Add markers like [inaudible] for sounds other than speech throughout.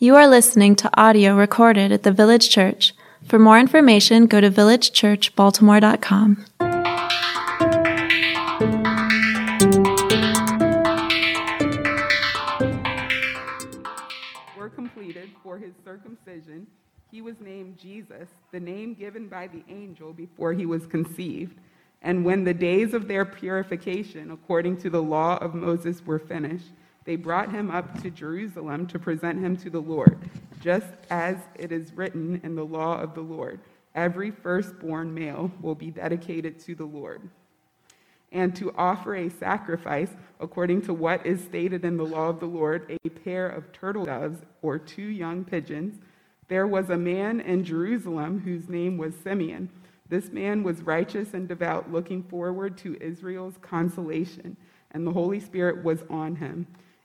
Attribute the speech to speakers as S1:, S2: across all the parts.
S1: You are listening to audio recorded at the Village Church. For more information, go to villagechurchbaltimore.com.
S2: were completed for his circumcision, he was named Jesus, the name given by the angel before he was conceived. And when the days of their purification, according to the law of Moses, were finished, they brought him up to Jerusalem to present him to the Lord, just as it is written in the law of the Lord every firstborn male will be dedicated to the Lord. And to offer a sacrifice according to what is stated in the law of the Lord, a pair of turtle doves or two young pigeons. There was a man in Jerusalem whose name was Simeon. This man was righteous and devout, looking forward to Israel's consolation, and the Holy Spirit was on him.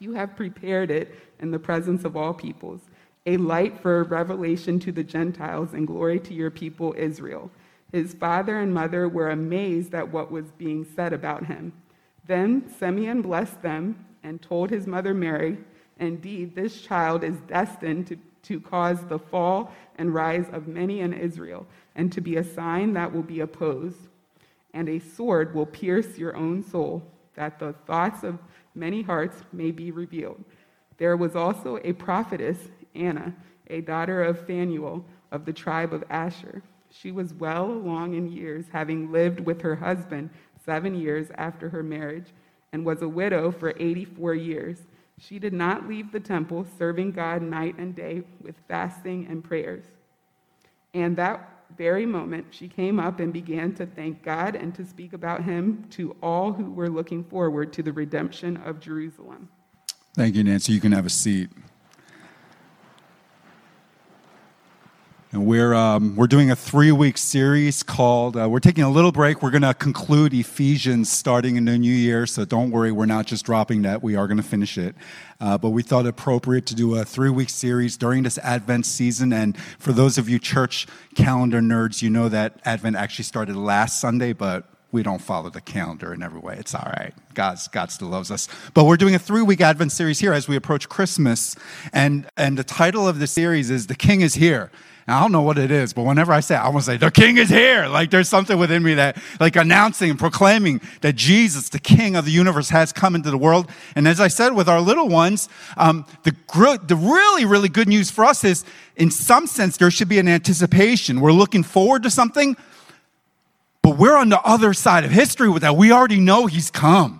S2: You have prepared it in the presence of all peoples, a light for revelation to the Gentiles and glory to your people Israel. His father and mother were amazed at what was being said about him. Then Simeon blessed them and told his mother Mary, Indeed, this child is destined to, to cause the fall and rise of many in Israel, and to be a sign that will be opposed. And a sword will pierce your own soul, that the thoughts of many hearts may be revealed. There was also a prophetess, Anna, a daughter of Phanuel of the tribe of Asher. She was well along in years, having lived with her husband seven years after her marriage, and was a widow for 84 years. She did not leave the temple, serving God night and day with fasting and prayers. And that very moment, she came up and began to thank God and to speak about him to all who were looking forward to the redemption of Jerusalem.
S3: Thank you, Nancy. You can have a seat. And we're, um, we're doing a three week series called, uh, we're taking a little break. We're going to conclude Ephesians starting in the new year. So don't worry, we're not just dropping that. We are going to finish it. Uh, but we thought appropriate to do a three week series during this Advent season. And for those of you church calendar nerds, you know that Advent actually started last Sunday, but we don't follow the calendar in every way. It's all right. God's, God still loves us. But we're doing a three week Advent series here as we approach Christmas. And, and the title of the series is The King is Here. I don't know what it is, but whenever I say it, I want to say, The King is here. Like there's something within me that, like announcing and proclaiming that Jesus, the King of the universe, has come into the world. And as I said with our little ones, um, the, gr- the really, really good news for us is, in some sense, there should be an anticipation. We're looking forward to something, but we're on the other side of history with that. We already know he's come.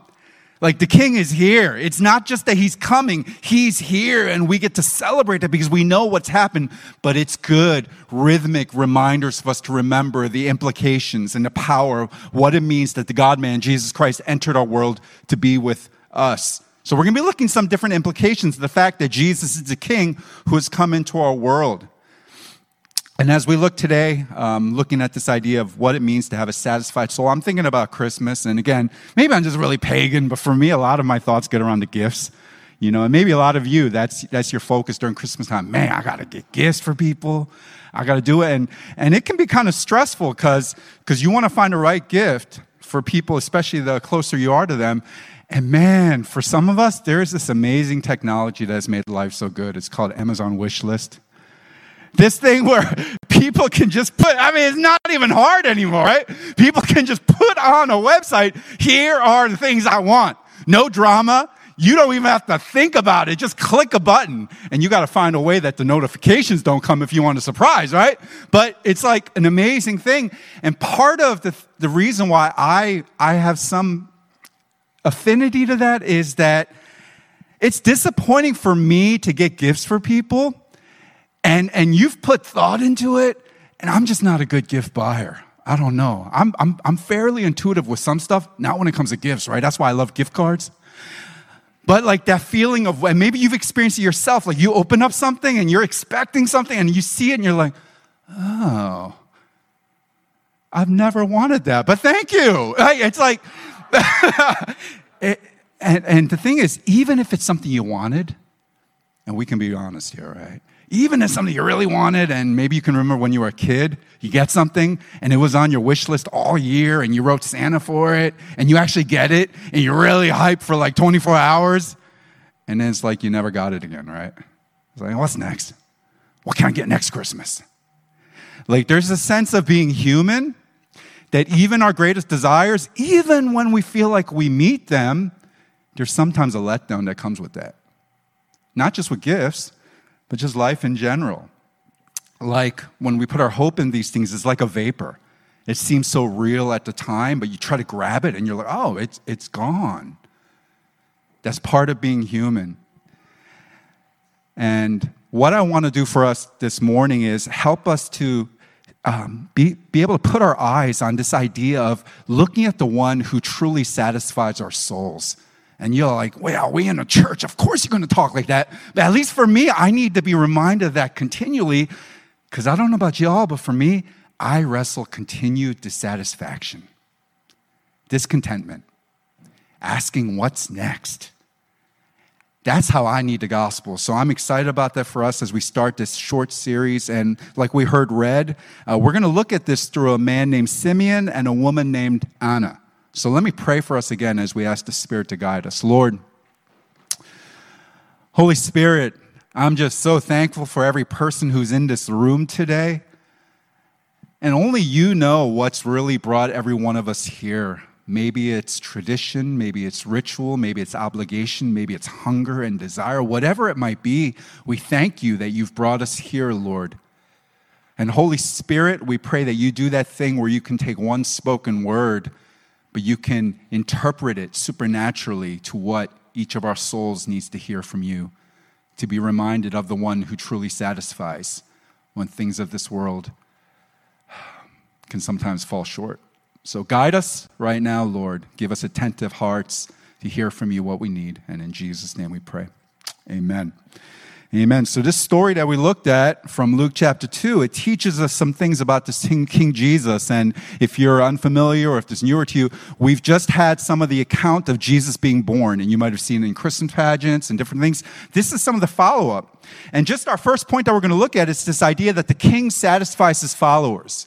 S3: Like the king is here. It's not just that he's coming, he's here, and we get to celebrate it because we know what's happened. But it's good, rhythmic reminders for us to remember the implications and the power of what it means that the God man, Jesus Christ, entered our world to be with us. So we're going to be looking some different implications of the fact that Jesus is the king who has come into our world. And as we look today, um, looking at this idea of what it means to have a satisfied soul, I'm thinking about Christmas. And again, maybe I'm just really pagan, but for me, a lot of my thoughts get around the gifts. You know, and maybe a lot of you, that's, that's your focus during Christmas time. Man, I got to get gifts for people. I got to do it. And, and it can be kind of stressful because you want to find the right gift for people, especially the closer you are to them. And man, for some of us, there is this amazing technology that has made life so good. It's called Amazon Wish List this thing where people can just put, I mean, it's not even hard anymore, right? People can just put on a website, here are the things I want. No drama. You don't even have to think about it. Just click a button and you got to find a way that the notifications don't come if you want a surprise, right? But it's like an amazing thing. And part of the, the reason why I, I have some affinity to that is that it's disappointing for me to get gifts for people and, and you've put thought into it, and I'm just not a good gift buyer. I don't know. I'm, I'm, I'm fairly intuitive with some stuff, not when it comes to gifts, right? That's why I love gift cards. But like that feeling of, and maybe you've experienced it yourself, like you open up something and you're expecting something and you see it and you're like, oh, I've never wanted that, but thank you. It's like, [laughs] and, and the thing is, even if it's something you wanted, and we can be honest here, right? Even if something you really wanted, and maybe you can remember when you were a kid, you get something, and it was on your wish list all year, and you wrote Santa for it, and you actually get it, and you're really hyped for like 24 hours, and then it's like you never got it again, right? It's like, what's next? What can I get next Christmas? Like, there's a sense of being human that even our greatest desires, even when we feel like we meet them, there's sometimes a letdown that comes with that. Not just with gifts, but just life in general. Like when we put our hope in these things, it's like a vapor. It seems so real at the time, but you try to grab it and you're like, oh, it's, it's gone. That's part of being human. And what I want to do for us this morning is help us to um, be, be able to put our eyes on this idea of looking at the one who truly satisfies our souls. And you're like, well, we in a church, of course you're going to talk like that. But at least for me, I need to be reminded of that continually because I don't know about y'all, but for me, I wrestle continued dissatisfaction, discontentment, asking what's next. That's how I need the gospel. So I'm excited about that for us as we start this short series. And like we heard read, uh, we're going to look at this through a man named Simeon and a woman named Anna. So let me pray for us again as we ask the Spirit to guide us. Lord, Holy Spirit, I'm just so thankful for every person who's in this room today. And only you know what's really brought every one of us here. Maybe it's tradition, maybe it's ritual, maybe it's obligation, maybe it's hunger and desire, whatever it might be. We thank you that you've brought us here, Lord. And Holy Spirit, we pray that you do that thing where you can take one spoken word, but you can interpret it supernaturally to what each of our souls needs to hear from you, to be reminded of the one who truly satisfies when things of this world can sometimes fall short. So guide us right now, Lord. Give us attentive hearts to hear from you what we need. And in Jesus' name we pray. Amen. Amen. So this story that we looked at from Luke chapter 2, it teaches us some things about this King, Jesus. And if you're unfamiliar or if it's newer to you, we've just had some of the account of Jesus being born. And you might have seen in Christmas pageants and different things. This is some of the follow-up. And just our first point that we're going to look at is this idea that the king satisfies his followers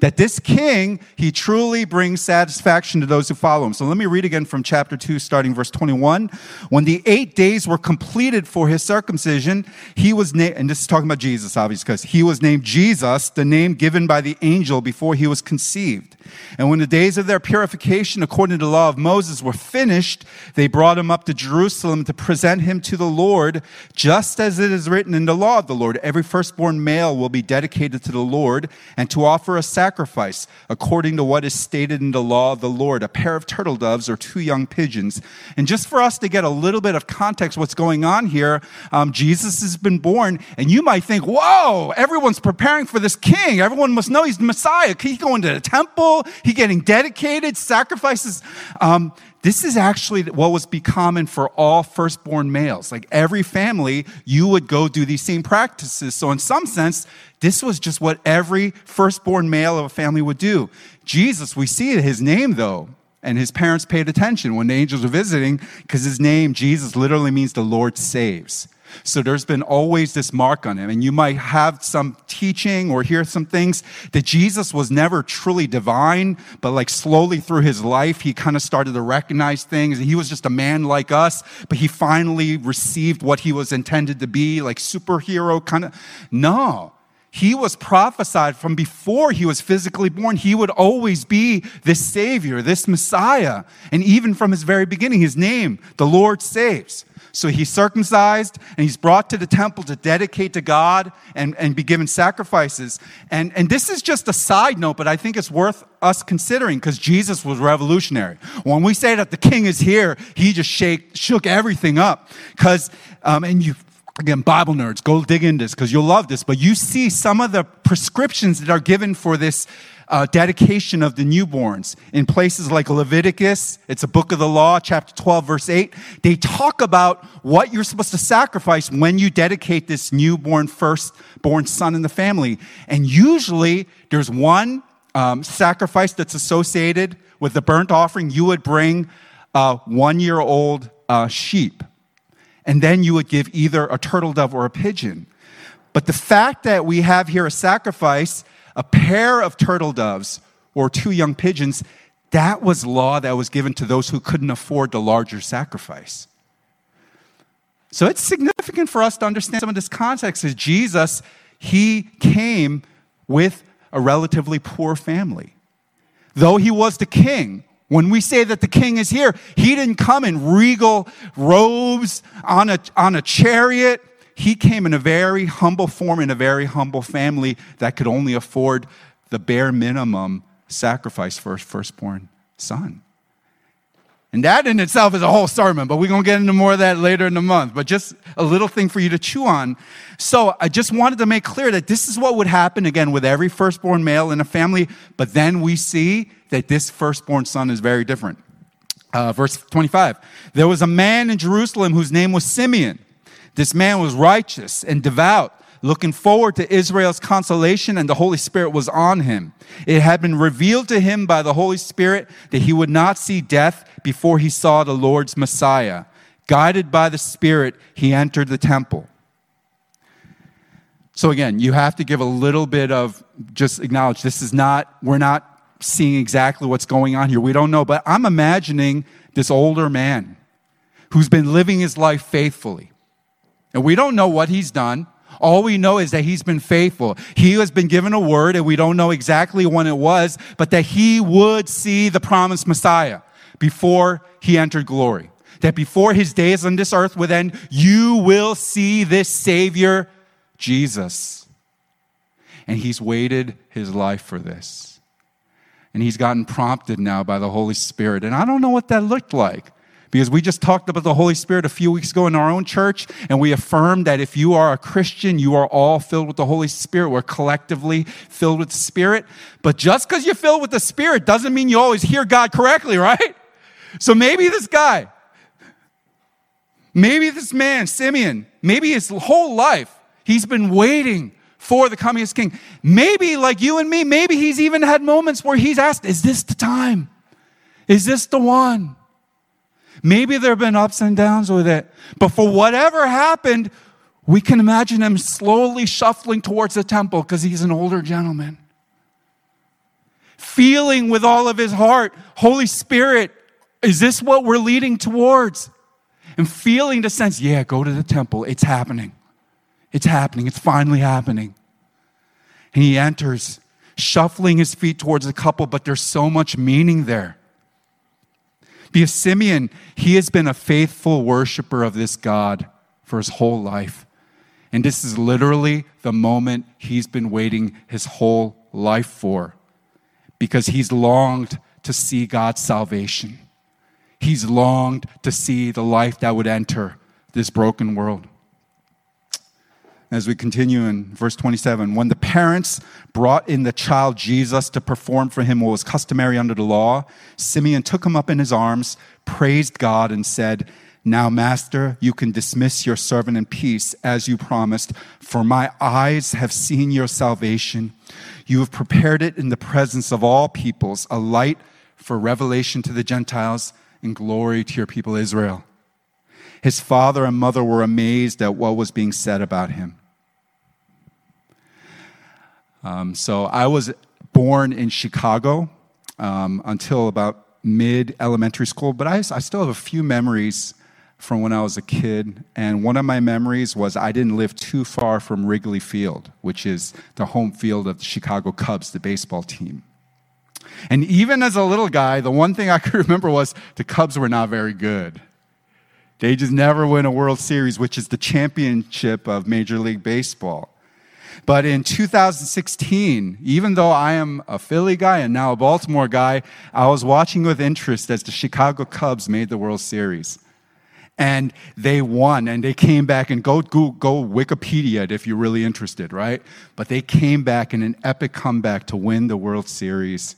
S3: that this king, he truly brings satisfaction to those who follow him. So let me read again from chapter 2, starting verse 21. When the eight days were completed for his circumcision, he was named, and this is talking about Jesus, obviously, because he was named Jesus, the name given by the angel before he was conceived. And when the days of their purification, according to the law of Moses, were finished, they brought him up to Jerusalem to present him to the Lord, just as it is written in the law of the Lord. Every firstborn male will be dedicated to the Lord, and to offer a sacrifice according to what is stated in the law of the Lord a pair of turtle doves or two young pigeons. And just for us to get a little bit of context, what's going on here, um, Jesus has been born, and you might think, whoa, everyone's preparing for this king. Everyone must know he's the Messiah. He's going to the temple he's getting dedicated, sacrifices. Um, this is actually what was be common for all firstborn males. Like every family, you would go do these same practices. So in some sense, this was just what every firstborn male of a family would do. Jesus, we see his name though, and his parents paid attention when the angels were visiting because his name, Jesus, literally means the Lord saves. So there's been always this mark on him. And you might have some teaching or hear some things that Jesus was never truly divine, but like slowly through his life, he kind of started to recognize things. He was just a man like us, but he finally received what he was intended to be, like superhero kind of. No. He was prophesied from before he was physically born. He would always be this Savior, this Messiah. And even from his very beginning, his name, the Lord saves. So he's circumcised and he's brought to the temple to dedicate to God and, and be given sacrifices. And, and this is just a side note, but I think it's worth us considering because Jesus was revolutionary. When we say that the king is here, he just shake, shook everything up. Because, um, and you again, Bible nerds, go dig in this because you'll love this. But you see some of the prescriptions that are given for this uh, dedication of the newborns in places like Leviticus, it's a book of the law, chapter 12, verse 8. They talk about what you're supposed to sacrifice when you dedicate this newborn, firstborn son in the family. And usually there's one um, sacrifice that's associated with the burnt offering. You would bring a one year old uh, sheep, and then you would give either a turtle dove or a pigeon. But the fact that we have here a sacrifice a pair of turtle doves or two young pigeons, that was law that was given to those who couldn't afford the larger sacrifice. So it's significant for us to understand some of this context is Jesus, he came with a relatively poor family. Though he was the king, when we say that the king is here, he didn't come in regal robes on a, on a chariot he came in a very humble form in a very humble family that could only afford the bare minimum sacrifice for his firstborn son. And that in itself is a whole sermon, but we're going to get into more of that later in the month. But just a little thing for you to chew on. So I just wanted to make clear that this is what would happen again with every firstborn male in a family. But then we see that this firstborn son is very different. Uh, verse 25 There was a man in Jerusalem whose name was Simeon. This man was righteous and devout, looking forward to Israel's consolation, and the Holy Spirit was on him. It had been revealed to him by the Holy Spirit that he would not see death before he saw the Lord's Messiah. Guided by the Spirit, he entered the temple. So again, you have to give a little bit of just acknowledge this is not, we're not seeing exactly what's going on here. We don't know, but I'm imagining this older man who's been living his life faithfully and we don't know what he's done. All we know is that he's been faithful. He has been given a word, and we don't know exactly when it was, but that he would see the promised Messiah before he entered glory. That before his days on this earth would end, you will see this Savior, Jesus. And he's waited his life for this. And he's gotten prompted now by the Holy Spirit. And I don't know what that looked like. Because we just talked about the Holy Spirit a few weeks ago in our own church, and we affirmed that if you are a Christian, you are all filled with the Holy Spirit. We're collectively filled with the Spirit. But just because you're filled with the Spirit doesn't mean you always hear God correctly, [laughs] right? So maybe this guy, maybe this man, Simeon, maybe his whole life, he's been waiting for the coming of his king. Maybe, like you and me, maybe he's even had moments where he's asked, Is this the time? Is this the one? Maybe there have been ups and downs with it. But for whatever happened, we can imagine him slowly shuffling towards the temple because he's an older gentleman. Feeling with all of his heart, Holy Spirit, is this what we're leading towards? And feeling the sense, yeah, go to the temple. It's happening. It's happening. It's finally happening. And he enters, shuffling his feet towards the couple, but there's so much meaning there. Because Simeon, he has been a faithful worshiper of this God for his whole life. And this is literally the moment he's been waiting his whole life for because he's longed to see God's salvation. He's longed to see the life that would enter this broken world as we continue in verse 27 when the parents brought in the child jesus to perform for him what was customary under the law simeon took him up in his arms praised god and said now master you can dismiss your servant in peace as you promised for my eyes have seen your salvation. You have prepared it in the presence of all peoples a light for revelation to the gentiles and glory to your people israel his father and mother were amazed at what was being said about him. Um, so I was born in Chicago um, until about mid elementary school, but I, I still have a few memories from when I was a kid. And one of my memories was I didn't live too far from Wrigley Field, which is the home field of the Chicago Cubs, the baseball team. And even as a little guy, the one thing I could [laughs] remember was the Cubs were not very good. They just never win a World Series, which is the championship of Major League Baseball. But in 2016, even though I am a Philly guy and now a Baltimore guy, I was watching with interest as the Chicago Cubs made the World Series. and they won and they came back and go, go, go Wikipedia it if you're really interested, right? But they came back in an epic comeback to win the World Series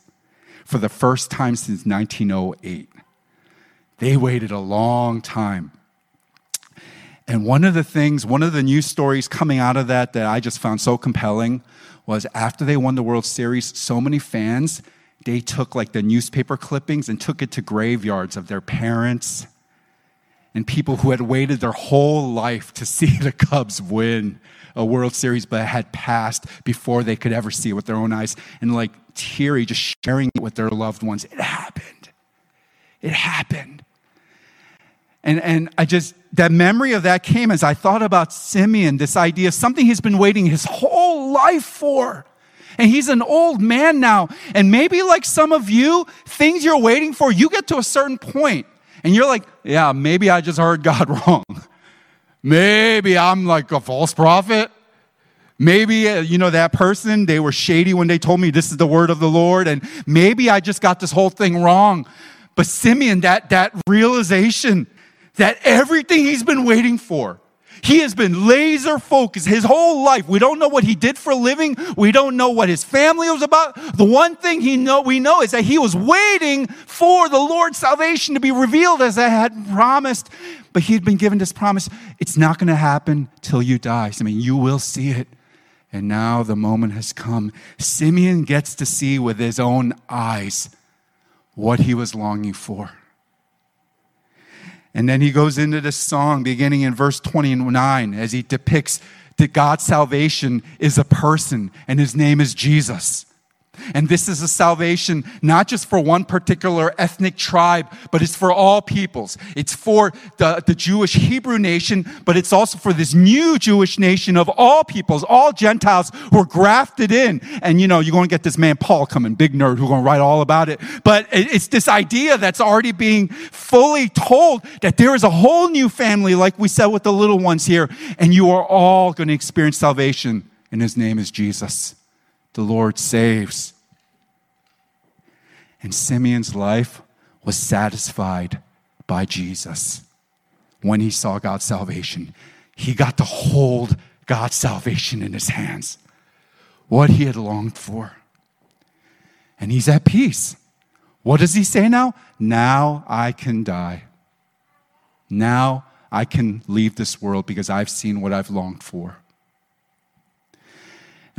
S3: for the first time since 1908. They waited a long time. And one of the things, one of the news stories coming out of that that I just found so compelling was after they won the World Series, so many fans, they took like the newspaper clippings and took it to graveyards of their parents and people who had waited their whole life to [laughs] see the Cubs win a World Series but had passed before they could ever see it with their own eyes and like teary, just sharing it with their loved ones. It happened. It happened. And, and I just, that memory of that came as I thought about Simeon, this idea something he's been waiting his whole life for. And he's an old man now. And maybe like some of you, things you're waiting for, you get to a certain point and you're like, yeah, maybe I just heard God [laughs] wrong. maybe I'm like a false prophet. Maybe, uh, you know, that person, they were shady when they told me this is the word of the Lord. And maybe I just got this whole thing wrong. But Simeon, that, that realization that everything he's been waiting for, he has been laser focused his whole life. We don't know what he did for a living. We don't know what his family was about. The one thing he know, we know is that he was waiting for the Lord's salvation to be revealed as I had promised. But he'd been given this promise. It's not going to happen till you die. So I mean, you will see it. And now the moment has come. Simeon gets to see with his own eyes what he was longing for. And then he goes into this song beginning in verse 29 as he depicts that God's salvation is a person and his name is Jesus. And this is a salvation not just for one particular ethnic tribe, but it's for all peoples. It's for the, the Jewish Hebrew nation, but it's also for this new Jewish nation of all peoples, all Gentiles who are grafted in. And you know, you're going to get this man Paul coming, big nerd, who's going to write all about it. But it's this idea that's already being fully told that there is a whole new family, like we said with the little ones here, and you are all going to experience salvation, and his name is Jesus the Lord saves. And Simeon's life was satisfied by Jesus when he saw God's salvation. He got to hold God's salvation in his hands, what he had longed for. And he's at peace. What does he say now? Now I can die. Now I can leave this world because I've seen what I've longed for.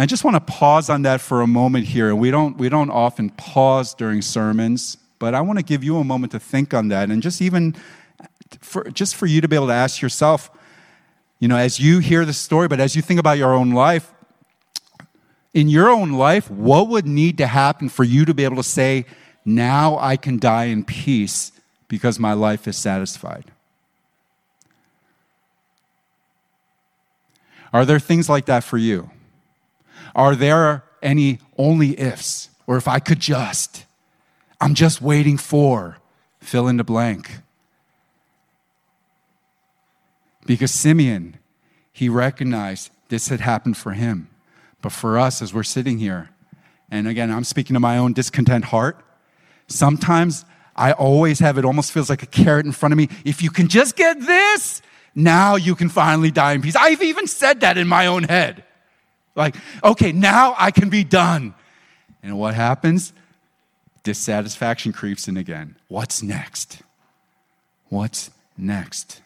S3: I just want to pause on that for a moment here. We don't, we don't often pause during sermons, but I want to give you a moment to think on that and just even for, just for you to be able to ask yourself, you know, as you hear the story, but as you think about your own life, in your own life, what would need to happen for you to be able to say, now I can die in peace because my life is satisfied? Are there things like that for you? Are there any only ifs? Or if I could just, I'm just waiting for, fill in the blank. Because Simeon, he recognized this had happened for him. But for us, as we're sitting here, and again, I'm speaking to my own discontent heart, sometimes I always have it almost feels like a carrot in front of me. If you can just get this, now you can finally die in peace. I've even said that in my own head. Like, okay, now I can be done. And what happens? Dissatisfaction creeps in again. What's next? What's next?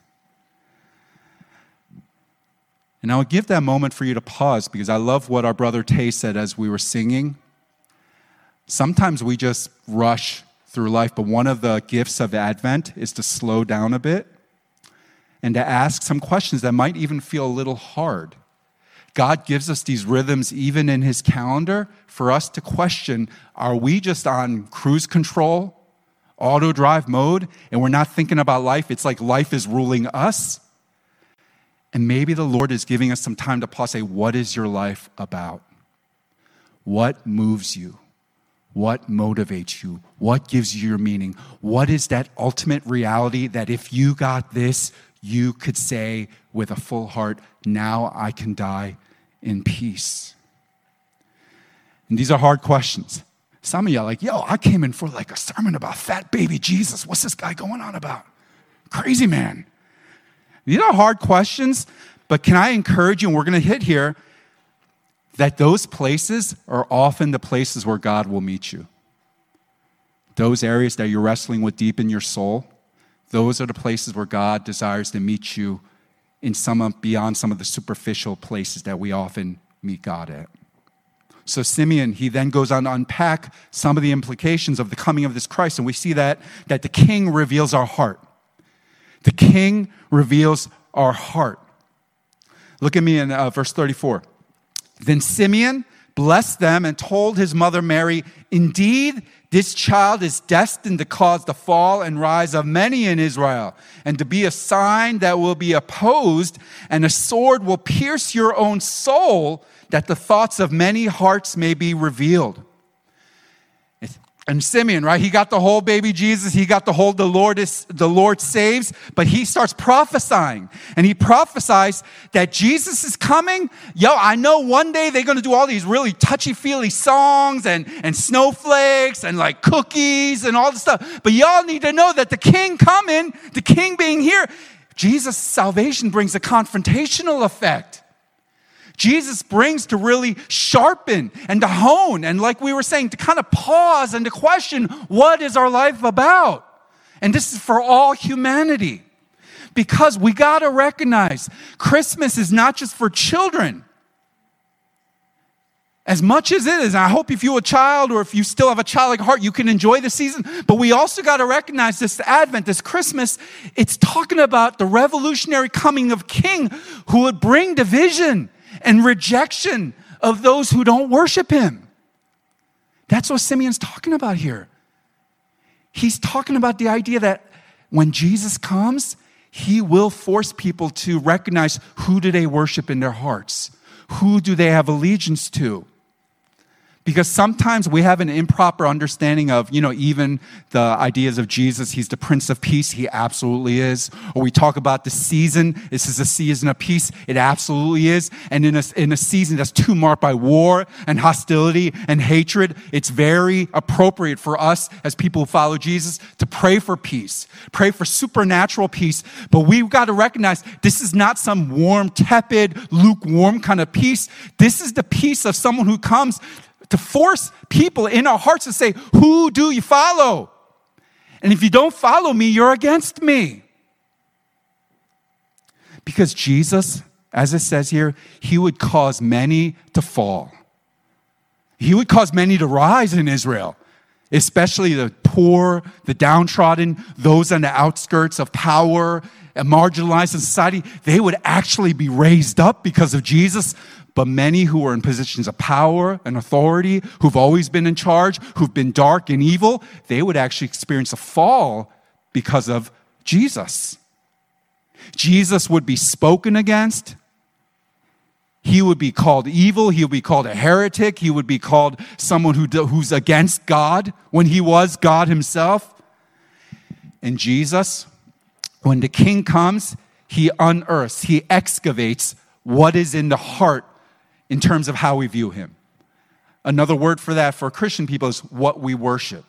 S3: And I would give that moment for you to pause because I love what our brother Tay said as we were singing. Sometimes we just rush through life, but one of the gifts of Advent is to slow down a bit and to ask some questions that might even feel a little hard. God gives us these rhythms even in His calendar for us to question are we just on cruise control, auto drive mode, and we're not thinking about life? It's like life is ruling us. And maybe the Lord is giving us some time to pause, and say, What is your life about? What moves you? What motivates you? What gives you your meaning? What is that ultimate reality that if you got this, you could say with a full heart, Now I can die in peace? And these are hard questions. Some of you are like, yo, I came in for like a sermon about fat baby Jesus. What's this guy going on about? Crazy man. These are hard questions, but can I encourage you, and we're going to hit here, that those places are often the places where God will meet you. Those areas that you're wrestling with deep in your soul, those are the places where God desires to meet you in some of, beyond some of the superficial places that we often meet God at. So Simeon, he then goes on to unpack some of the implications of the coming of this Christ, and we see that that the king reveals our heart. The king reveals our heart. Look at me in uh, verse 34. Then Simeon blessed them and told his mother Mary, Indeed, this child is destined to cause the fall and rise of many in Israel, and to be a sign that will be opposed, and a sword will pierce your own soul, that the thoughts of many hearts may be revealed. And Simeon, right? He got the whole baby Jesus. He got the whole the Lord is the Lord saves, but he starts prophesying. And he prophesies that Jesus is coming. Yo, I know one day they're gonna do all these really touchy-feely songs and, and snowflakes and like cookies and all this stuff. But y'all need to know that the king coming, the king being here, Jesus' salvation brings a confrontational effect. Jesus brings to really sharpen and to hone, and like we were saying, to kind of pause and to question what is our life about? And this is for all humanity. Because we got to recognize Christmas is not just for children. As much as it is, I hope if you're a child or if you still have a childlike heart, you can enjoy the season. But we also got to recognize this Advent, this Christmas, it's talking about the revolutionary coming of King who would bring division and rejection of those who don't worship him. That's what Simeon's talking about here. He's talking about the idea that when Jesus comes, he will force people to recognize who do they worship in their hearts? Who do they have allegiance to? Because sometimes we have an improper understanding of, you know, even the ideas of Jesus. He's the Prince of Peace. He absolutely is. Or we talk about the season. This is a season of peace. It absolutely is. And in a, in a season that's too marked by war and hostility and hatred, it's very appropriate for us as people who follow Jesus to pray for peace, pray for supernatural peace. But we've got to recognize this is not some warm, tepid, lukewarm kind of peace. This is the peace of someone who comes to force people in our hearts to say, Who do you follow? And if you don't follow me, you're against me. Because Jesus, as it says here, he would cause many to fall. He would cause many to rise in Israel, especially the poor, the downtrodden, those on the outskirts of power and marginalized in society. They would actually be raised up because of Jesus. But many who are in positions of power and authority, who've always been in charge, who've been dark and evil, they would actually experience a fall because of Jesus. Jesus would be spoken against. He would be called evil. He would be called a heretic. He would be called someone who, who's against God when he was God himself. And Jesus, when the king comes, he unearths, he excavates what is in the heart in terms of how we view him. Another word for that for Christian people is what we worship.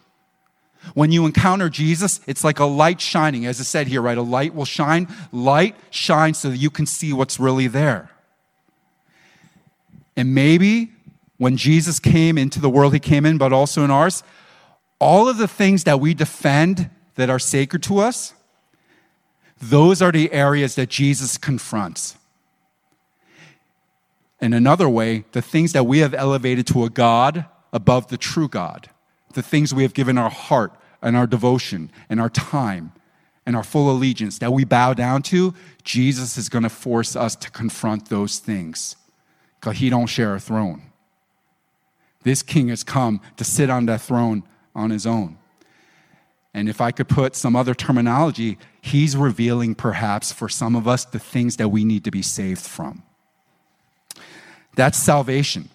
S3: When you encounter Jesus, it's like a light shining. As I said here, right? A light will shine. Light shines so that you can see what's really there. And maybe when Jesus came into the world he came in, but also in ours, all of the things that we defend that are sacred to us, those are the areas that Jesus confronts. In another way, the things that we have elevated to a God above the true God, the things we have given our heart and our devotion and our time and our full allegiance that we bow down to, Jesus is going to force us to confront those things because he don't share a throne. This king has come to sit on that throne on his own. And if I could put some other terminology, he's revealing perhaps for some of us the things that we need to be saved from. That's salvation.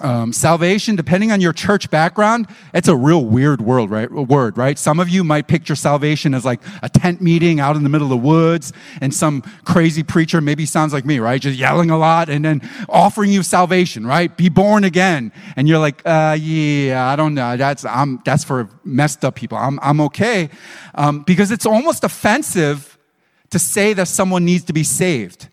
S3: Um, salvation, depending on your church background, it's a real weird world, right? Word, right? Some of you might picture salvation as like a tent meeting out in the middle of the woods, and some crazy preacher, maybe sounds like me, right? Just yelling a lot and then offering you salvation, right? Be born again, and you're like, uh, yeah, I don't know. That's I'm that's for messed up people. I'm I'm okay, um, because it's almost offensive to say that someone needs to be saved.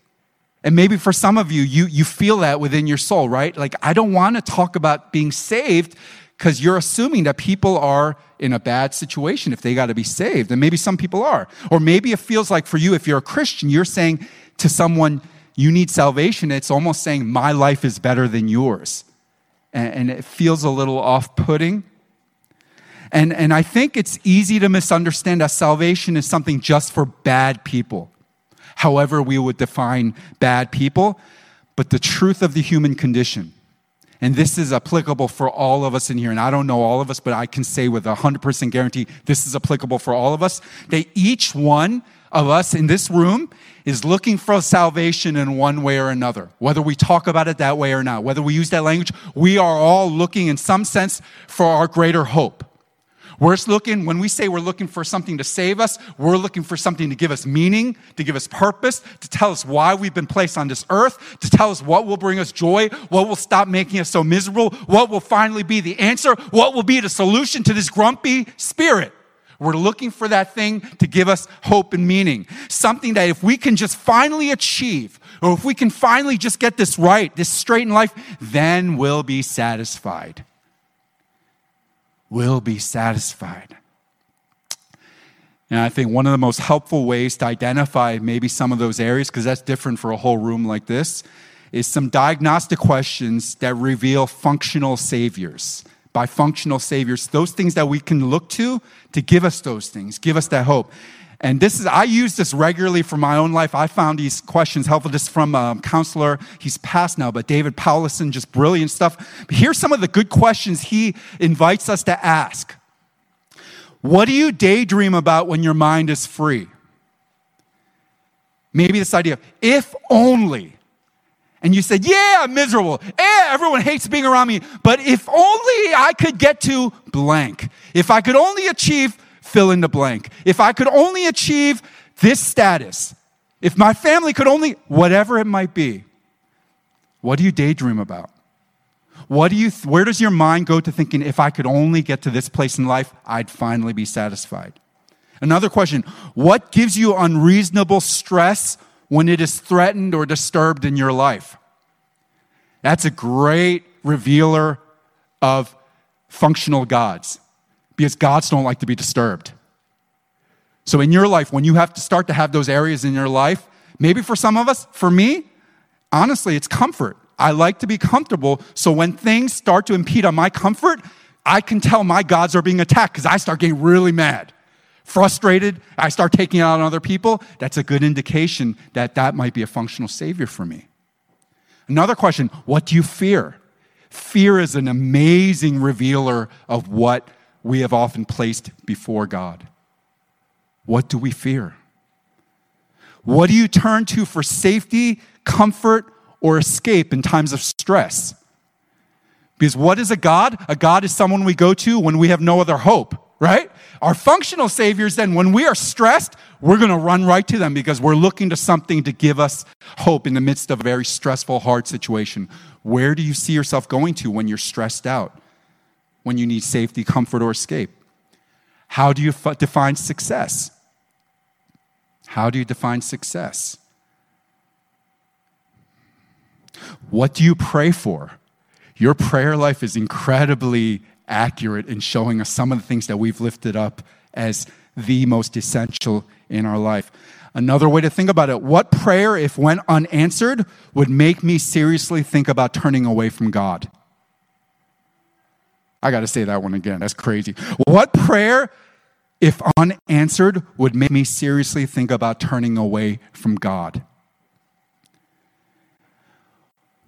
S3: And maybe for some of you, you, you feel that within your soul, right? Like, I don't want to talk about being saved because you're assuming that people are in a bad situation if they got to be saved. And maybe some people are. Or maybe it feels like for you, if you're a Christian, you're saying to someone, you need salvation. It's almost saying, my life is better than yours. And, and it feels a little off putting. And, and I think it's easy to misunderstand that salvation is something just for bad people, however, we would define bad people. But the truth of the human condition, and this is applicable for all of us in here, and I don't know all of us, but I can say with a 100% guarantee this is applicable for all of us, that each one of us in this room is looking for salvation in one way or another. Whether we talk about it that way or not, whether we use that language, we are all looking in some sense for our greater hope. We're looking, when we say we're looking for something to save us, we're looking for something to give us meaning, to give us purpose, to tell us why we've been placed on this earth, to tell us what will bring us joy, what will stop making us so miserable, what will finally be the answer, what will be the solution to this grumpy spirit. We're looking for that thing to give us hope and meaning. Something that if we can just finally achieve, or if we can finally just get this right, this straight in life, then we'll be satisfied. We'll be satisfied. And I think one of the most helpful ways to identify maybe some of those areas, because that's different for a whole room like this, is some diagnostic questions that reveal functional saviors by functional saviors, those things that we can look to to give us those things, give us that hope. And this is, I use this regularly for my own life. I found these questions helpful. This from a counselor. He's passed now, but David Powlison, just brilliant stuff. Here's some of the good questions he invites us to ask. What do you daydream about when your mind is free? Maybe this idea if only and you said, Yeah, I'm miserable. Yeah, everyone hates being around me. But if only I could get to blank. If I could only achieve fill in the blank. If I could only achieve this status. If my family could only, whatever it might be. What do you daydream about? What do you, where does your mind go to thinking, if I could only get to this place in life, I'd finally be satisfied? Another question What gives you unreasonable stress when it is threatened or disturbed in your life. That's a great revealer of functional gods because gods don't like to be disturbed. So, in your life, when you have to start to have those areas in your life, maybe for some of us, for me, honestly, it's comfort. I like to be comfortable. So, when things start to impede on my comfort, I can tell my gods are being attacked because I start getting really mad frustrated, I start taking it out on other people, that's a good indication that that might be a functional savior for me. Another question what do you fear? Fear is an amazing revealer of what we have often placed before God. What do we fear? What do you turn to for safety, comfort, or escape in times of stress? Because what is a God? A God is someone we go to when we have no other hope right? Our functional saviors, then, when we are stressed, we're going to run right to them because we're looking to something to give us hope in the midst of a very stressful, hard situation. Where do you see yourself going to when you're stressed out? When you need safety, comfort, or escape? How do you f- define success? How do you define success? What do you pray for? Your prayer life is incredibly accurate in showing us some of the things that we've lifted up as the most essential in our life. Another way to think about it what prayer, if went unanswered, would make me seriously think about turning away from God? I got to say that one again. That's crazy. What prayer, if unanswered, would make me seriously think about turning away from God?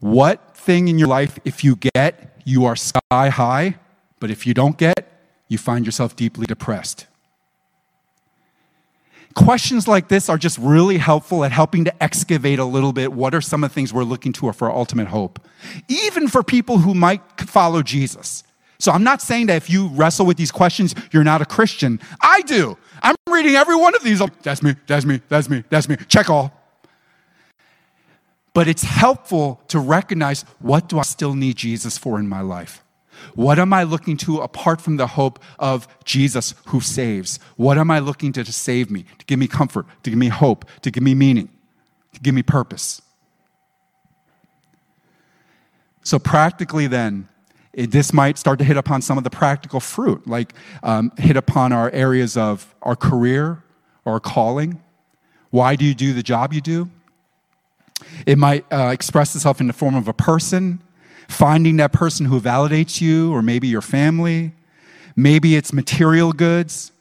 S3: What thing in your life, if you get, you are sky high, but if you don't get, you find yourself deeply depressed. Questions like this are just really helpful at helping to excavate a little bit what are some of the things we're looking to for ultimate hope, even for people who might follow Jesus. So I'm not saying that if you wrestle with these questions, you're not a Christian. I do. I'm reading every one of these. That's me, that's me, that's me, that's me. Check all. But it's helpful to recognize what do I still need Jesus for in my life? What am I looking to apart from the hope of Jesus who saves? What am I looking to to save me, to give me comfort, to give me hope, to give me meaning, to give me purpose? So, practically, then, it, this might start to hit upon some of the practical fruit, like um, hit upon our areas of our career or our calling. Why do you do the job you do? It might uh, express itself in the form of a person, finding that person who validates you, or maybe your family. Maybe it's material goods,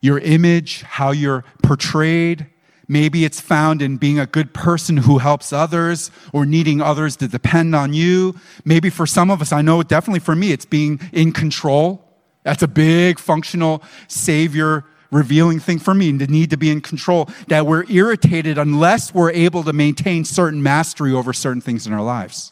S3: your image, how you're portrayed. Maybe it's found in being a good person who helps others or needing others to depend on you. Maybe for some of us, I know definitely for me, it's being in control. That's a big functional savior revealing thing for me, the need to be in control, that we're irritated unless we're able to maintain certain mastery over certain things in our lives.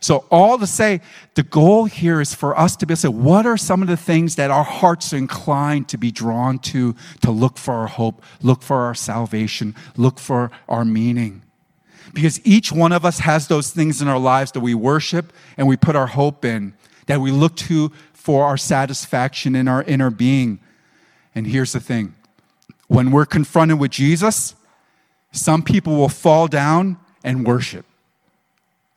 S3: So, all to say, the goal here is for us to be able to say, what are some of the things that our hearts are inclined to be drawn to, to look for our hope, look for our salvation, look for our meaning? Because each one of us has those things in our lives that we worship and we put our hope in, that we look to for our satisfaction in our inner being. And here's the thing when we're confronted with Jesus, some people will fall down and worship.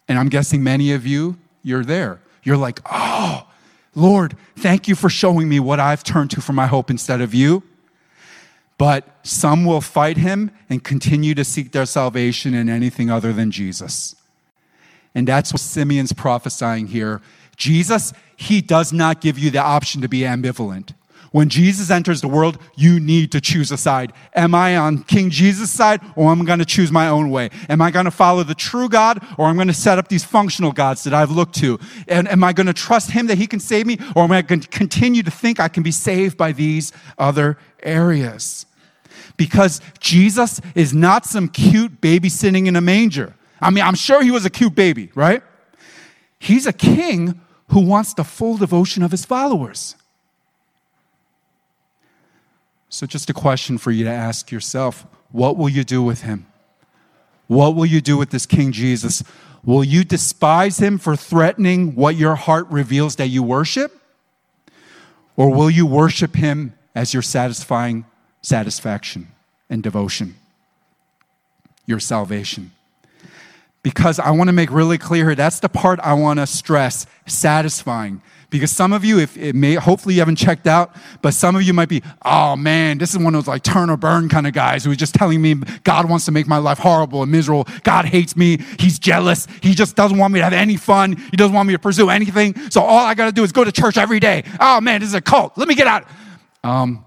S3: And I'm guessing many of you, you're there. You're like, oh, Lord, thank you for showing me what I've turned to for my hope instead of you. But some will fight him and continue to seek their salvation in anything other than Jesus. And that's what Simeon's prophesying here. Jesus, he does not give you the option to be ambivalent. When Jesus enters the world, you need to choose a side. Am I on King Jesus' side or am I going to choose my own way? Am I going to follow the true God or am I going to set up these functional gods that I've looked to? And am I going to trust him that he can save me or am I going to continue to think I can be saved by these other areas? Because Jesus is not some cute baby sitting in a manger. I mean, I'm sure he was a cute baby, right? He's a king who wants the full devotion of his followers. So, just a question for you to ask yourself what will you do with him? What will you do with this King Jesus? Will you despise him for threatening what your heart reveals that you worship? Or will you worship him as your satisfying satisfaction and devotion, your salvation? Because I want to make really clear that's the part I want to stress satisfying. Because some of you, if it may, hopefully you haven't checked out, but some of you might be, oh man, this is one of those like turn or burn kind of guys who's just telling me God wants to make my life horrible and miserable. God hates me. He's jealous. He just doesn't want me to have any fun. He doesn't want me to pursue anything. So all I got to do is go to church every day. Oh man, this is a cult. Let me get out. Um,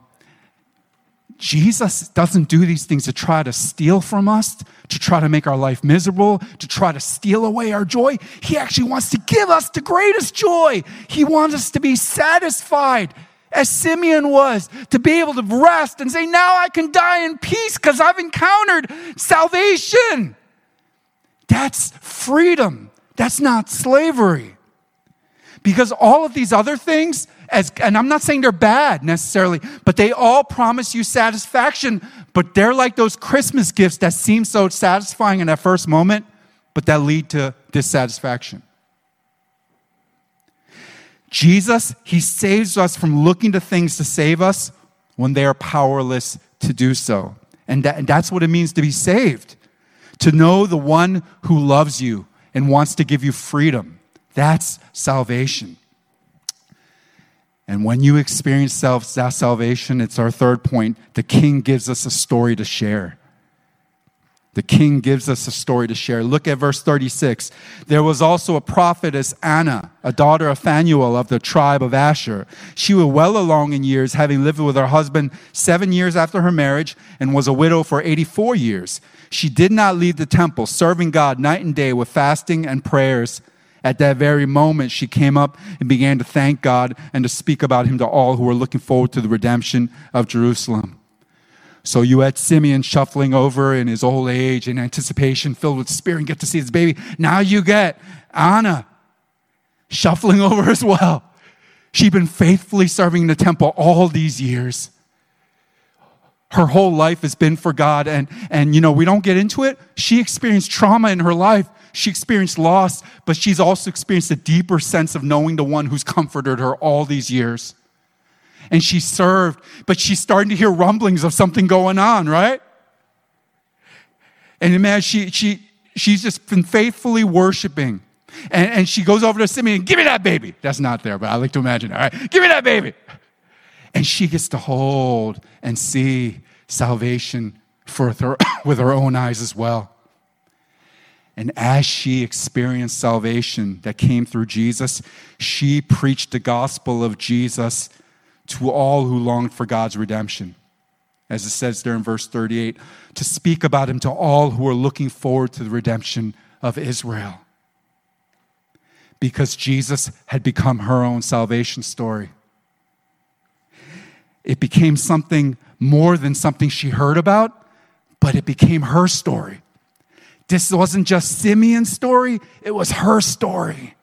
S3: Jesus doesn't do these things to try to steal from us, to try to make our life miserable, to try to steal away our joy. He actually wants to give us the greatest joy. He wants us to be satisfied, as Simeon was, to be able to rest and say, Now I can die in peace because I've encountered salvation. That's freedom, that's not slavery. Because all of these other things, as, and I'm not saying they're bad necessarily, but they all promise you satisfaction. But they're like those Christmas gifts that seem so satisfying in that first moment, but that lead to dissatisfaction. Jesus, He saves us from looking to things to save us when they are powerless to do so. And, that, and that's what it means to be saved to know the one who loves you and wants to give you freedom. That's salvation. And when you experience self salvation, it's our third point. The king gives us a story to share. The king gives us a story to share. Look at verse 36. There was also a prophetess, Anna, a daughter of Phanuel of the tribe of Asher. She was well along in years, having lived with her husband seven years after her marriage, and was a widow for 84 years. She did not leave the temple, serving God night and day with fasting and prayers. At that very moment, she came up and began to thank God and to speak about him to all who were looking forward to the redemption of Jerusalem. So you had Simeon shuffling over in his old age in anticipation, filled with spirit, and get to see his baby. Now you get Anna shuffling [laughs] over as well. She'd been faithfully serving in the temple all these years. Her whole life has been for God. And, and, you know, we don't get into it. She experienced trauma in her life she experienced loss, but she's also experienced a deeper sense of knowing the one who's comforted her all these years. And she served, but she's starting to hear rumblings of something going on, right? And man, she, she, she's just been faithfully worshiping. And, and she goes over to Simeon, give me that baby. That's not there, but I like to imagine, all right? Give me that baby. And she gets to hold and see salvation for her, [coughs] with her own eyes as well. And as she experienced salvation that came through Jesus, she preached the gospel of Jesus to all who longed for God's redemption. As it says there in verse 38, to speak about him to all who are looking forward to the redemption of Israel. Because Jesus had become her own salvation story. It became something more than something she heard about, but it became her story. This wasn't just Simeon's story, it was her story.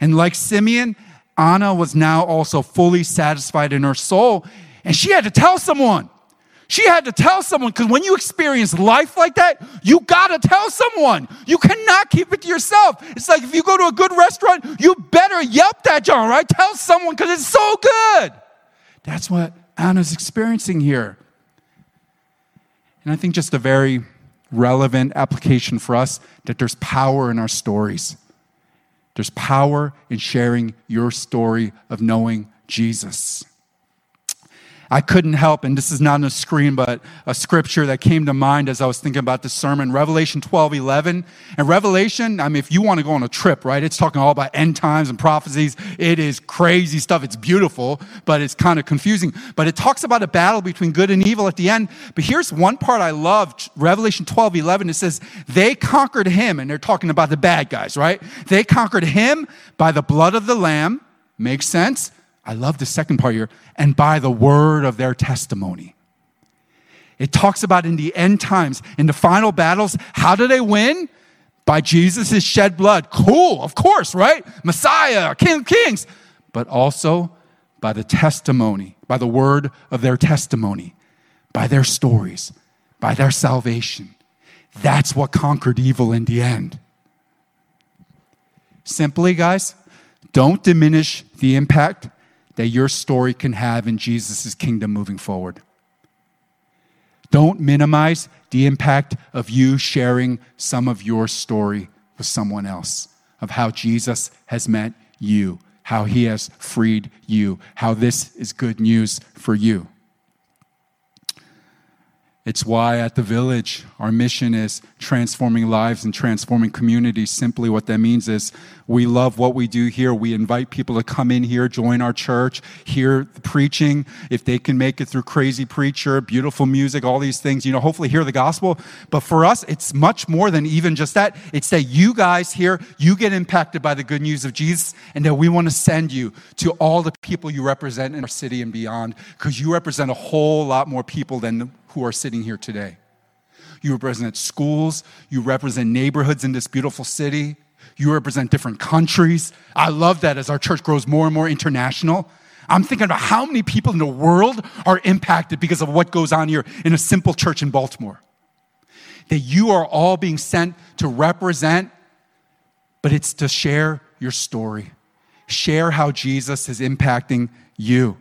S3: And like Simeon, Anna was now also fully satisfied in her soul, and she had to tell someone. She had to tell someone because when you experience life like that, you gotta tell someone. You cannot keep it to yourself. It's like if you go to a good restaurant, you better yelp that John, right? Tell someone because it's so good. That's what Anna's experiencing here. And I think just a very relevant application for us that there's power in our stories. There's power in sharing your story of knowing Jesus. I couldn't help, and this is not on the screen, but a scripture that came to mind as I was thinking about this sermon, Revelation 12, 11. And Revelation, I mean, if you want to go on a trip, right, it's talking all about end times and prophecies. It is crazy stuff. It's beautiful, but it's kind of confusing. But it talks about a battle between good and evil at the end. But here's one part I love Revelation 12, 11. It says, They conquered him, and they're talking about the bad guys, right? They conquered him by the blood of the Lamb. Makes sense? I love the second part here, and by the word of their testimony. It talks about in the end times, in the final battles, how do they win? By Jesus' shed blood. Cool, of course, right? Messiah, King of Kings. But also by the testimony, by the word of their testimony, by their stories, by their salvation. That's what conquered evil in the end. Simply, guys, don't diminish the impact that your story can have in Jesus' kingdom moving forward. Don't minimize the impact of you sharing some of your story with someone else, of how Jesus has met you, how he has freed you, how this is good news for you. It's why at the village, our mission is transforming lives and transforming communities. Simply, what that means is we love what we do here. We invite people to come in here, join our church, hear the preaching. If they can make it through crazy preacher, beautiful music, all these things, you know, hopefully hear the gospel. But for us, it's much more than even just that. It's that you guys here, you get impacted by the good news of Jesus, and that we want to send you to all the people you represent in our city and beyond, because you represent a whole lot more people than who are sitting here today. You represent schools, you represent neighborhoods in this beautiful city, you represent different countries. I love that as our church grows more and more international. I'm thinking about how many people in the world are impacted because of what goes on here in a simple church in Baltimore. That you are all being sent to represent, but it's to share your story, share how Jesus is impacting you.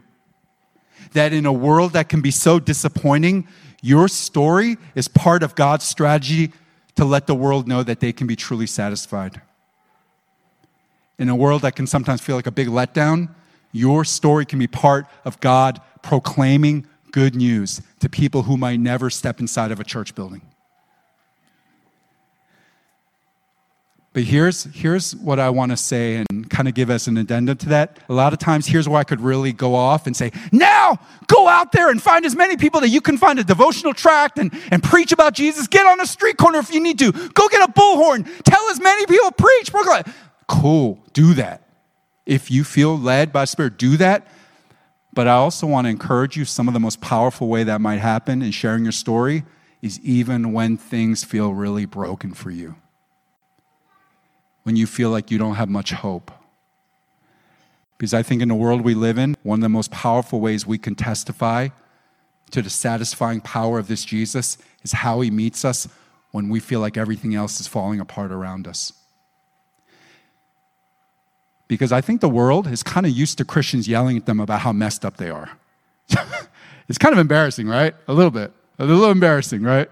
S3: That in a world that can be so disappointing, your story is part of God's strategy to let the world know that they can be truly satisfied. In a world that can sometimes feel like a big letdown, your story can be part of God proclaiming good news to people who might never step inside of a church building. But here's, here's what I want to say and kind of give as an addendum to that. A lot of times, here's where I could really go off and say, now go out there and find as many people that you can find a devotional tract and, and preach about Jesus. Get on a street corner if you need to. Go get a bullhorn. Tell as many people, preach. Cool, do that. If you feel led by Spirit, do that. But I also want to encourage you some of the most powerful way that might happen in sharing your story is even when things feel really broken for you when you feel like you don't have much hope. Because I think in the world we live in, one of the most powerful ways we can testify to the satisfying power of this Jesus is how he meets us when we feel like everything else is falling apart around us. Because I think the world is kind of used to Christians yelling at them about how messed up they are. [laughs] it's kind of embarrassing, right? A little bit. A little embarrassing, right?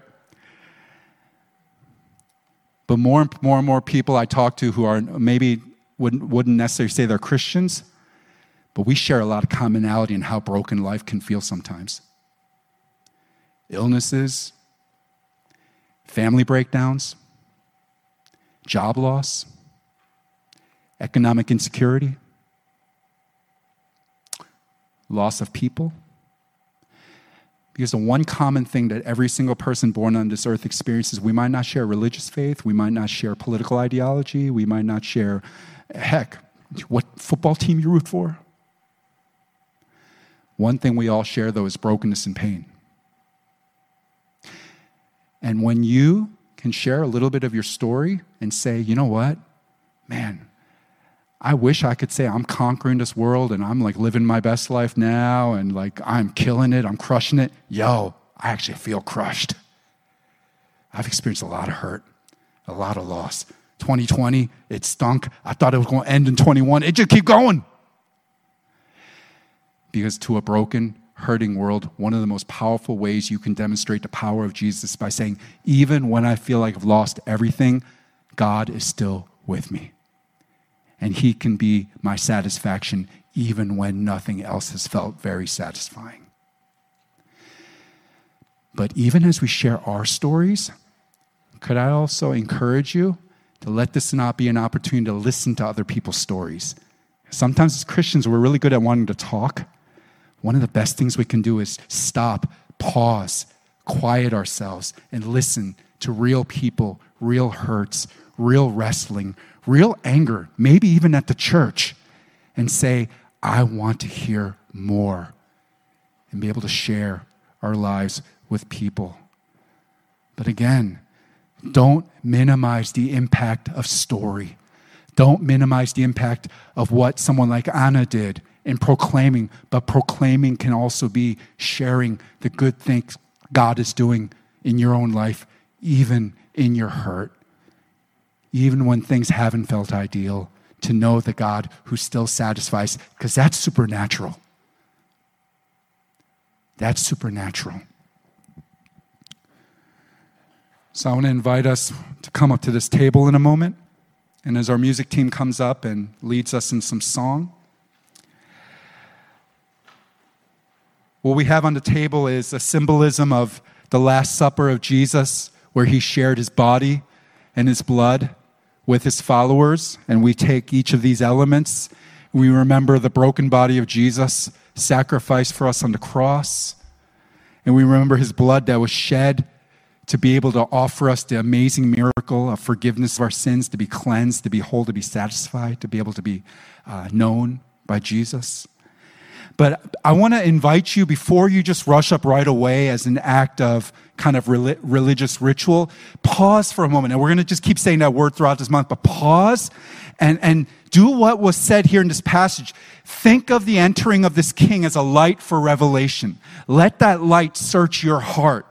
S3: But more and more and more people I talk to who are maybe wouldn't, wouldn't necessarily say they're Christians, but we share a lot of commonality in how broken life can feel sometimes. Illnesses, family breakdowns, job loss, economic insecurity, loss of people. Because the one common thing that every single person born on this earth experiences, we might not share religious faith, we might not share political ideology, we might not share, heck, what football team you root for. One thing we all share, though, is brokenness and pain. And when you can share a little bit of your story and say, you know what, man, I wish I could say I'm conquering this world and I'm like living my best life now and like I'm killing it, I'm crushing it. Yo, I actually feel crushed. I've experienced a lot of hurt, a lot of loss. 2020, it stunk. I thought it was going to end in 21. It just keep going. Because to a broken, hurting world, one of the most powerful ways you can demonstrate the power of Jesus by saying, even when I feel like I've lost everything, God is still with me. And He can be my satisfaction even when nothing else has felt very satisfying. But even as we share our stories, could I also encourage you to let this not be an opportunity to listen to other people's stories? Sometimes as Christians, we're really good at wanting to talk one of the best things we can do is stop, pause, quiet ourselves, and listen to real people, real hurts, real wrestling, real anger, maybe even at the church, and say, I want to hear more, and be able to share our lives with people. But again, don't minimize the impact of story. Don't minimize the impact of what someone like Anna did in proclaiming, but proclaiming can also be sharing the good things God is doing in your own life, even in your hurt, even when things haven't felt ideal, to know the God who still satisfies, because that's supernatural. That's supernatural. So I want to invite us to come up to this table in a moment. And as our music team comes up and leads us in some song, What we have on the table is a symbolism of the Last Supper of Jesus, where he shared his body and his blood with his followers. And we take each of these elements. We remember the broken body of Jesus sacrificed for us on the cross. And we remember his blood that was shed to be able to offer us the amazing miracle of forgiveness of our sins, to be cleansed, to be whole, to be satisfied, to be able to be uh, known by Jesus. But I want to invite you before you just rush up right away as an act of kind of religious ritual, pause for a moment. And we're going to just keep saying that word throughout this month, but pause and, and do what was said here in this passage. Think of the entering of this king as a light for revelation. Let that light search your heart.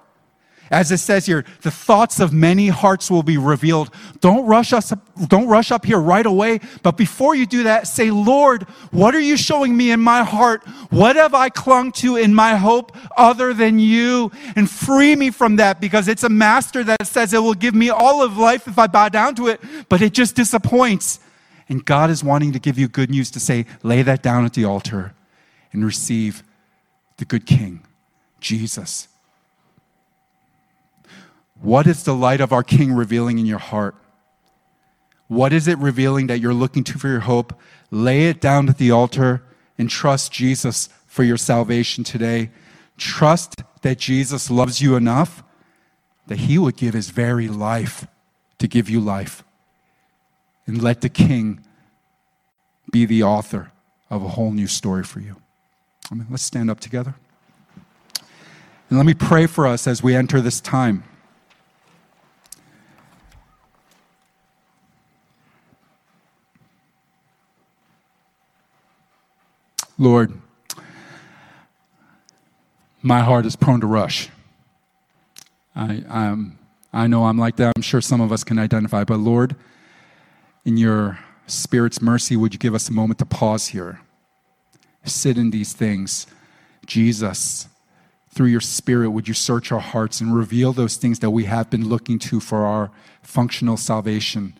S3: As it says here, the thoughts of many hearts will be revealed. Don't rush us, don't rush up here right away. But before you do that, say, Lord, what are you showing me in my heart? What have I clung to in my hope other than you? And free me from that because it's a master that says it will give me all of life if I bow down to it, but it just disappoints. And God is wanting to give you good news to say, lay that down at the altar and receive the good King, Jesus what is the light of our King revealing in your heart? What is it revealing that you're looking to for your hope? Lay it down at the altar and trust Jesus for your salvation today. Trust that Jesus loves you enough that he would give his very life to give you life. And let the King be the author of a whole new story for you. I mean, let's stand up together. And let me pray for us as we enter this time. Lord, my heart is prone to rush. I, I'm, I know I'm like that. I'm sure some of us can identify. But Lord, in your Spirit's mercy, would you give us a moment to pause here? Sit in these things. Jesus, through your Spirit, would you search our hearts and reveal those things that we have been looking to for our functional salvation?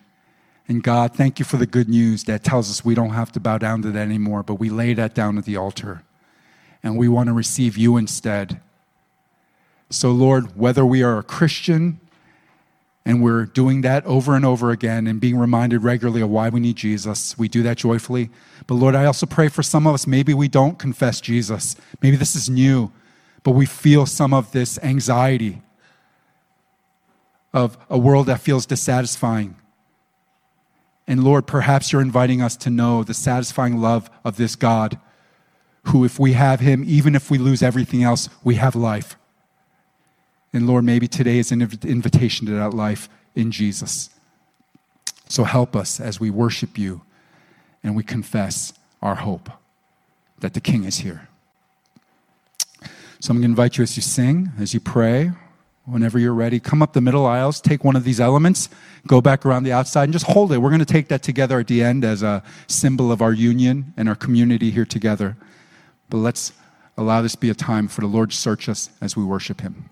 S3: And God, thank you for the good news that tells us we don't have to bow down to that anymore, but we lay that down at the altar. And we want to receive you instead. So, Lord, whether we are a Christian and we're doing that over and over again and being reminded regularly of why we need Jesus. We do that joyfully. But Lord, I also pray for some of us, maybe we don't confess Jesus. Maybe this is new, but we feel some of this anxiety of a world that feels dissatisfying. And Lord, perhaps you're inviting us to know the satisfying love of this God, who, if we have Him, even if we lose everything else, we have life. And Lord, maybe today is an invitation to that life in Jesus. So help us as we worship you and we confess our hope that the King is here. So I'm going to invite you as you sing, as you pray, whenever you're ready, come up the middle aisles, take one of these elements, go back around the outside, and just hold it. We're going to take that together at the end as a symbol of our union and our community here together. But let's allow this be a time for the Lord to search us as we worship Him.